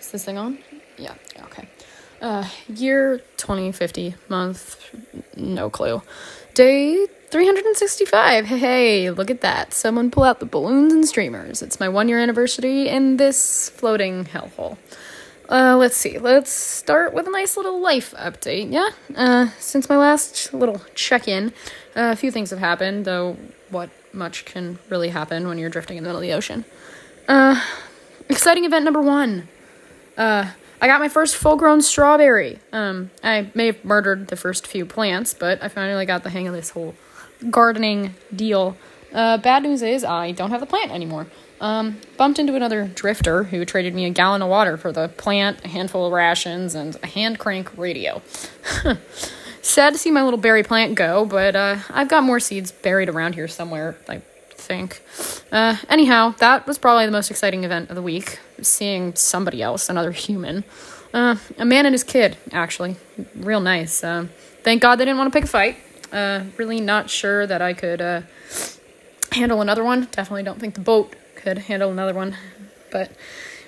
is this thing on? Yeah, okay. Uh, year 2050, month, no clue. Day 365. Hey, hey, look at that. Someone pull out the balloons and streamers. It's my one year anniversary in this floating hellhole. Uh, let's see. Let's start with a nice little life update. Yeah. Uh, since my last little check in, uh, a few things have happened, though what much can really happen when you're drifting in the middle of the ocean. Uh, exciting event number one. Uh, I got my first full grown strawberry. Um, I may have murdered the first few plants, but I finally got the hang of this whole gardening deal. Uh, bad news is I don't have the plant anymore. Um, bumped into another drifter who traded me a gallon of water for the plant, a handful of rations, and a hand crank radio. Sad to see my little berry plant go, but uh, I've got more seeds buried around here somewhere, I think. Uh, anyhow, that was probably the most exciting event of the week. Seeing somebody else, another human. Uh, a man and his kid, actually. Real nice. Uh, thank God they didn't want to pick a fight. Uh, really not sure that I could uh, handle another one. Definitely don't think the boat could handle another one. But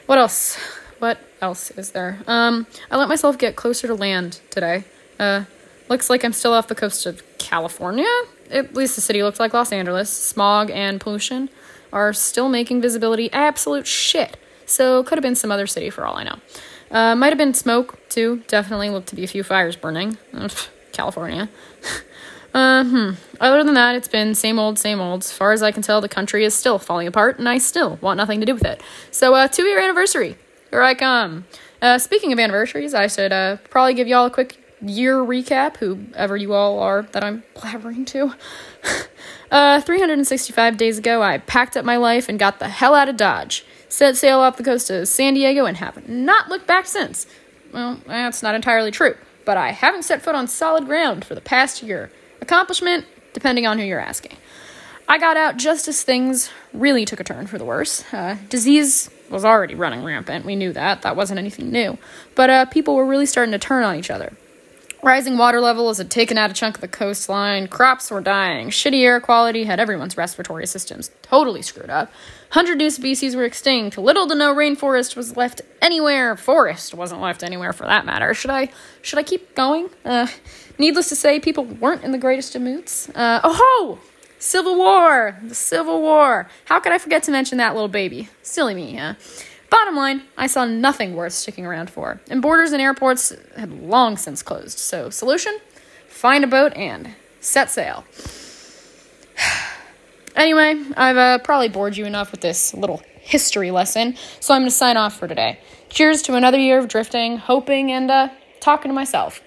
what else? What else is there? Um, I let myself get closer to land today. Uh, looks like I'm still off the coast of California. At least the city looks like Los Angeles. Smog and pollution are still making visibility absolute shit. So could have been some other city for all I know. Uh, might have been smoke too. Definitely looked to be a few fires burning. California. Uh, hmm. Other than that, it's been same old, same old. As far as I can tell, the country is still falling apart, and I still want nothing to do with it. So, uh, two year anniversary. Here I come. Uh, speaking of anniversaries, I should uh, probably give y'all a quick year recap, whoever you all are that I'm blabbering to. uh, 365 days ago, I packed up my life and got the hell out of Dodge. Set sail off the coast of San Diego and have not looked back since. Well, that's not entirely true, but I haven't set foot on solid ground for the past year. Accomplishment, depending on who you're asking. I got out just as things really took a turn for the worse. Uh, disease was already running rampant. We knew that. That wasn't anything new. But uh, people were really starting to turn on each other. Rising water levels had taken out a chunk of the coastline, crops were dying, shitty air quality had everyone's respiratory systems totally screwed up. Hundred new species were extinct, little to no rainforest was left anywhere, forest wasn't left anywhere for that matter. Should I should I keep going? Uh, needless to say, people weren't in the greatest of moods. Uh, oh ho! Civil War! The Civil War! How could I forget to mention that little baby? Silly me, huh? Bottom line, I saw nothing worth sticking around for, and borders and airports had long since closed. So, solution? Find a boat and set sail. anyway, I've uh, probably bored you enough with this little history lesson, so I'm going to sign off for today. Cheers to another year of drifting, hoping, and uh, talking to myself.